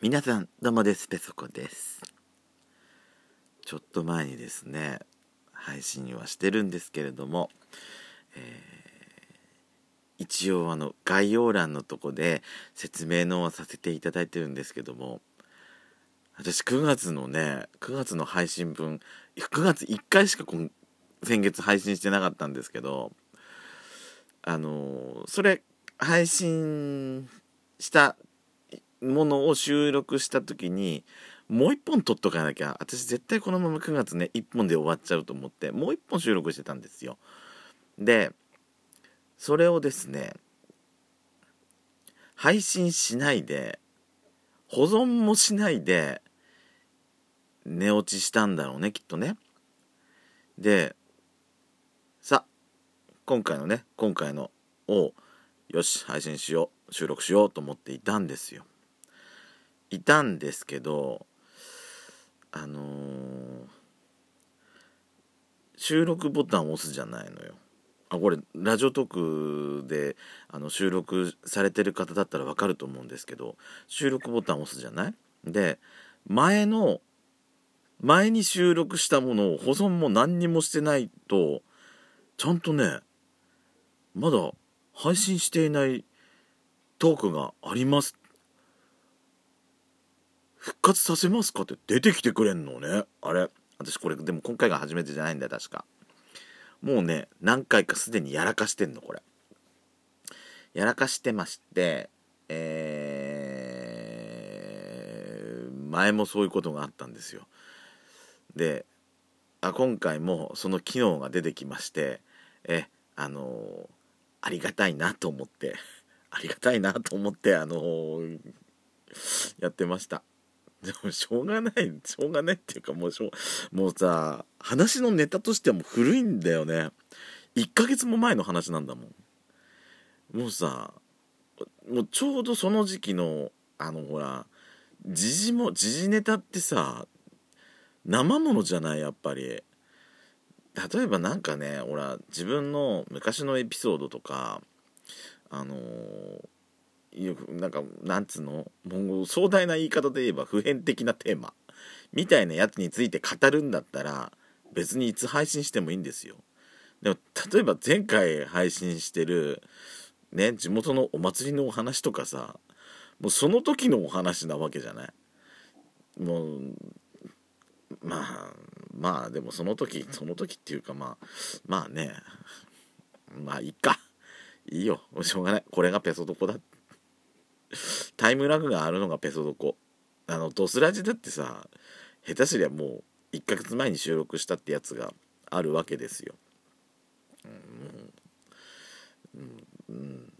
皆さんどうもです。ペソコです。ちょっと前にですね配信はしてるんですけれども、えー、一応あの概要欄のとこで説明のさせていただいてるんですけども私9月のね9月の配信分9月1回しか今先月配信してなかったんですけどあのそれ配信したものを収録した時にもう一本撮っとかなきゃ。私絶対このまま9月ね1本で終わっちゃうと思ってもう一本収録してたんですよ。でそれをですね配信しないで保存もしないで寝落ちしたんだろうねきっとね。でさ今回のね今回のをよし配信しよう収録しようと思っていたんですよ。いたんですけどあのー、収録ボタンを押すじゃないのよ。あこれラジオトークであの収録されてる方だったらわかると思うんですけど収録ボタンを押すじゃない？で前の前に収録したものを保存も何にもしてないとちゃんとねまだ配信していないトークがあります復活させますか？って出てきてくれんのね。あれ？私これでも今回が初めてじゃないんだよ確か。もうね何回かすでにやらかしてんのこれ。やらかしてましてえー、前もそういうことがあったんですよ。であ今回もその機能が出てきましてえあのー、ありがたいなと思って ありがたいなと思ってあのー、やってました。でもしょうがないしょうがないっていうかもうしょもうさ話のネタとしてはもう古いんだよね。1ヶ月も前の話なんだもん。もうさもうちょうどその時期のあのほら時事も時事ネタってさ生ものじゃないやっぱり。例えばなんかねほら自分の昔のエピソードとかあのーなんかなんつうの？もう壮大な言い方で言えば普遍的なテーマ。みたいなやつについて語るんだったら別にいつ配信してもいいんですよ。でも例えば前回配信してるね地元のお祭りのお話とかさもうその時のお話なわけじゃない？もうまあまあでもその時その時っていうかまあまあね。まあいいか。いいよ。しょうがない。これがペソドコだって。タイムラグがあるのがペソドコあのドスラジだってさ下手すりゃもう1ヶ月前に収録したってやつがあるわけですよ。うん、うん、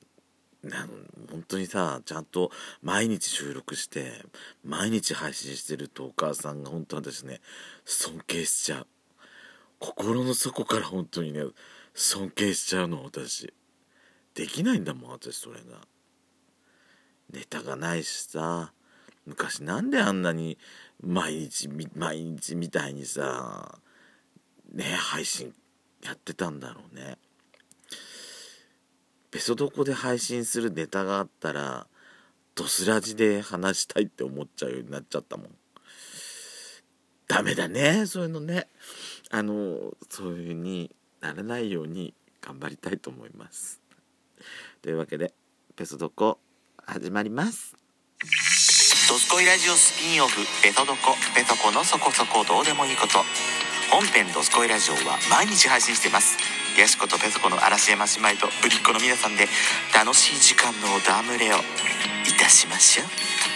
なん本当にさちゃんと毎日収録して毎日配信してるトーカーさんが本当私ね尊敬しちゃう心の底から本当にね尊敬しちゃうの私できないんだもん私それが。ネタがないしさ。昔なんであんなに毎日毎日みたいにさね配信やってたんだろうね。ベソドコで配信するネタがあったらドスラジで話したいって思っちゃうようになっちゃったもん。ダメだねそういうのね。あのそういう風にならないように頑張りたいと思います。というわけでペソドコ始まります。ドスコイラジオスピンオフペトドコペトコのそこそこどうでもいいこと。本編ドスコイラジオは毎日配信してます。ヤシコとペソコの嵐山姉妹とぶりっ子の皆さんで楽しい時間のおダムレをいたしましょう。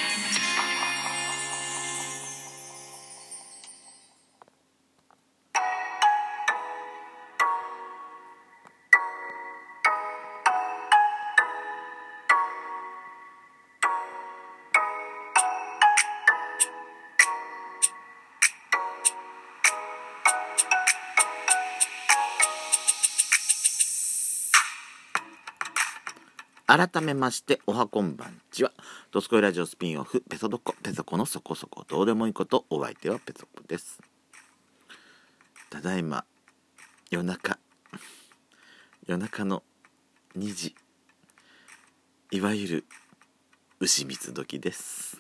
改めましておはこんばんちは。ドスコイラジオスピンオフペソドコペソコのそこそこどうでもいいことお相手はペソコです。ただいま夜中夜中の2時いわゆる牛蜜時です。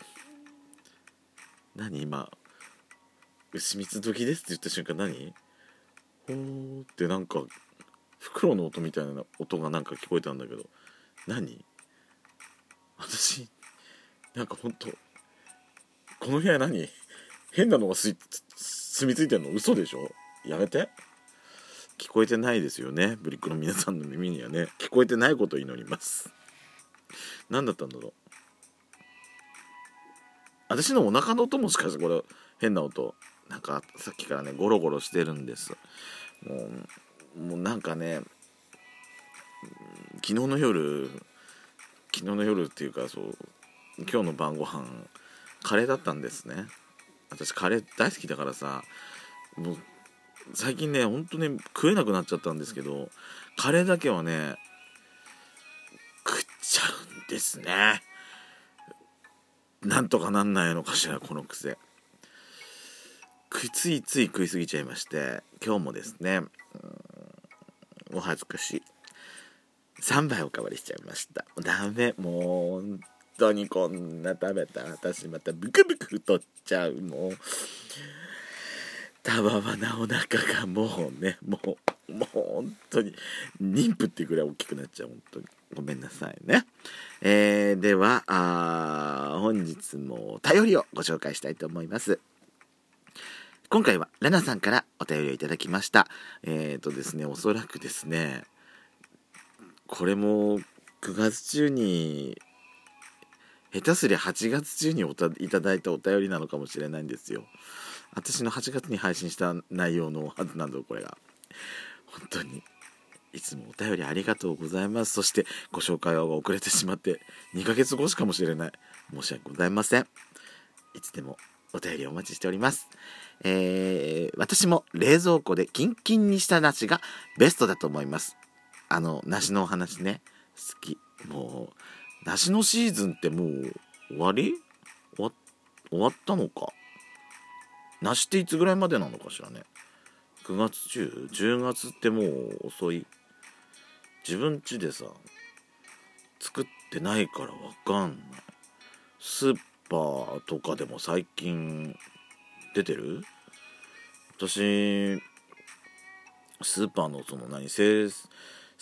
何今牛蜜時ですって言った瞬間何？ほーってなんか袋の音みたいな音がなんか聞こえたんだけど。何？私なんかほんとこの部屋何？変なのがす住み着いてんの？嘘でしょ？やめて。聞こえてないですよね？ブリックの皆さんの耳にはね。聞こえてないことを祈ります。何だったんだろう？私のお腹の音もしかしてこれ変な音。なんかさっきからねゴロゴロしてるんです。もうもうなんかね昨日の夜昨日の夜っていうかそう今日の晩ご飯カレーだったんですね。私カレー大好きだからさもう最近ねほんとね食えなくなっちゃったんですけどカレーだけはね食っちゃうんですね。なんとかなんないのかしらこの癖。ついつい食いすぎちゃいまして今日もですねお恥ずかしい。3杯おかわりしちゃいました。ダメ。もう本当にこんな食べた私またブクブク太っちゃう。もう。たわわなお腹がもうねもうもう本当に妊婦ってぐらい大きくなっちゃう。本当に。ごめんなさいね、えー、ではあ本日も頼りをご紹介したいと思います。今回はレナさんからお便りをいただきました。えっ、ー、とですねおそらくですねこれも9月中に下手すりゃ8月中におたいただいたお便りなのかもしれないんですよ。私の8月に配信した内容のはずなんだこれが。本当にいつもお便りありがとうございます。そしてご紹介は遅れてしまって2ヶ月後しかもしれない。申し訳ございません。いつでもお便りお待ちしております。えー、私も冷蔵庫でキンキンにした梨がベストだと思います。あの梨のお話ね。好き。もう梨のシーズンってもう終わり？終わったのか？梨っていつぐらいまでなのかしらね。9月中？10月ってもう遅い。自分家でさ作ってないからわかんない。スーパーとかでも最近出てる？私スーパーのその何生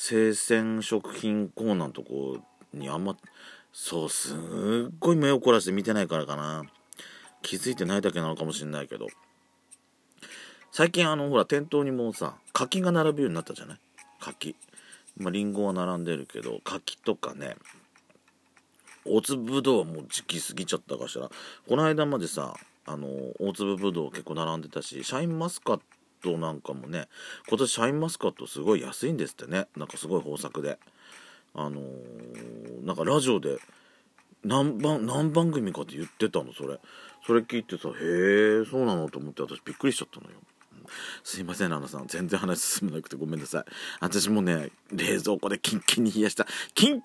生鮮食品コーナーのとこにあんまそうすっごい目を凝らして見てないからかな。気づいてないだけなのかもしれないけど。最近あのほら店頭にもうさ柿が並ぶようになったじゃない？柿。まあリンゴは並んでるけど柿とかね大粒ぶどうはもう時期過ぎちゃったかしら。この間までさあの大粒ぶどう結構並んでたしシャインマスカットなんかもね今年シャインマスカットすごい安いんですってねなんかすごい豊作であのー、なんかラジオで何番何番組かって言ってたのそれそれ聞いてさへえそうなのと思って私びっくりしちゃったのよすいません、ナナさん。全然話進まなくてごめんなさい。私もね、冷蔵庫でキンキンに冷やした、キン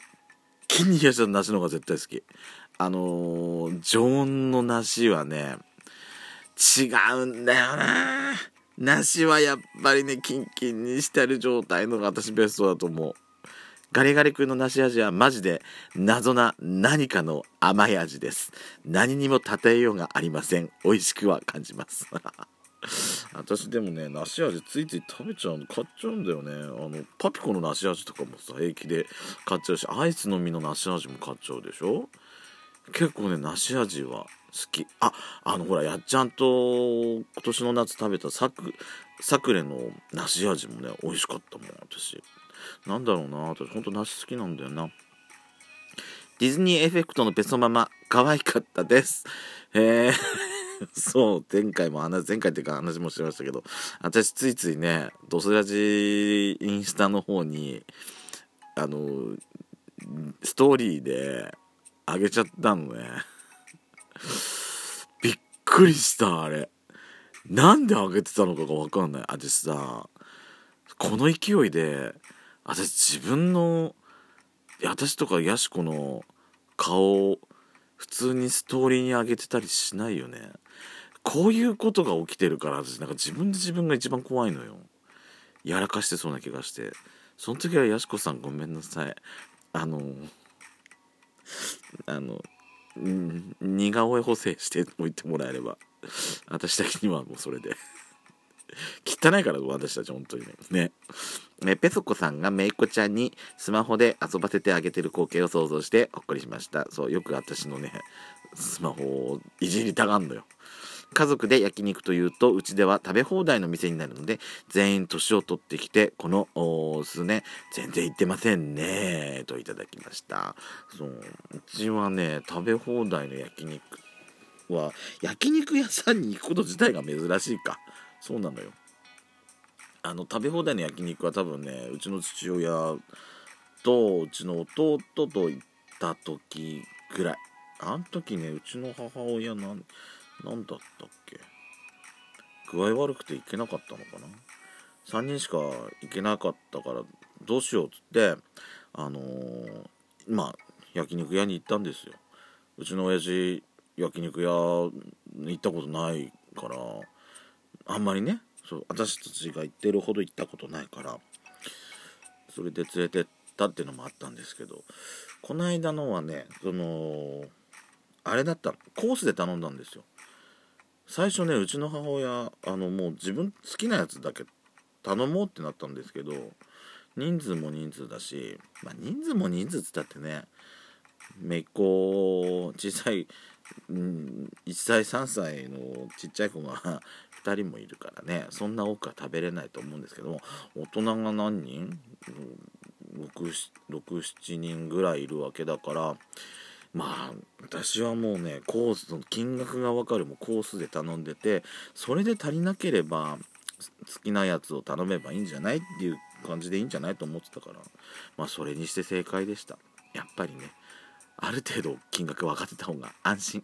キンに冷やした梨の方が絶対好き。あのー、常温の梨はね、違うんだよな梨はやっぱりね、キンキンにしてる状態のが私ベストだと思う。ガリガリ君の梨味はマジで謎な何かの甘い味です。何にも例えようがありません。美味しくは感じます。私でもね梨味ついつい食べちゃうの買っちゃうんだよねあのパピコの梨味とかもさ平気で買っちゃうしアイスの実の梨味も買っちゃうでしょ？結構ね梨味はき。ああのほらやっちゃんと今年の夏食べたサクサクレの梨味もね美味しかったもん私。なんだろうな私。ほんと梨好きなんだよな。ディズニーエフェクトのペソママ可愛かったです。え そう、前回も話、前回っていうか話もしてましたけど、私ついついね、ドスラジインスタの方に、あの、ストーリーであげちゃったのね。びっくりした、あれ。なんであげてたのかがわかんない。私さ、この勢いで、私自分の、私とかヤシコの顔を普通にストーリーに上げてたりしないよね。こういうことが起きてるから私なんか自分で自分が一番怖いのよやらかしてそうな気がしてその時はやしこさんごめんなさいあのあのうん似顔絵補正しておいてもらえれば私的にはもうそれで。汚いから私たち本当にね。ね。ペソコさんがめいこちゃんにスマホで遊ばせてあげてる光景を想像してほっこりしました。そうよく私のねスマホをいじりたがんのよ。家族で焼肉というとうちでは食べ放題の店になるので全員年を取ってきてこの数年全然行ってませんねといただきました。そううちはね食べ放題の焼肉は焼肉屋さんに行くこと自体が珍しいか。そうなのよ。あの食べ放題の焼肉は多分ねうちの父親とうちの弟と行った時ぐらい。あの時ねうちの母親なん何だったっけ？具合悪くて行けなかったのかな？3人しか行けなかったからどうしようっつってあのー、まあ焼肉屋に行ったんですよ。うちの親父焼肉屋に行ったことないからあんまりねそう私たちが行ってるほど行ったことないからそれで連れてったっていうのもあったんですけどこの間のはねそのあれだったコースで頼んだんですよ最初ねうちの母親あのもう自分好きなやつだけ頼もうってなったんですけど人数も人数だし、まあ、人数も人数っつったってねめっ子小さい、うん、1歳3歳のちっちゃい子が2人もいるからねそんな多くは食べれないと思うんですけども大人が何人 ?67 人ぐらいいるわけだからまあ私はもうねコースの金額が分かるもコースで頼んでてそれで足りなければ好きなやつを頼めばいいんじゃないっていう感じでいいんじゃないと思ってたからまあそれにして正解でした。やっぱりねある程度金額分かってた方が安心。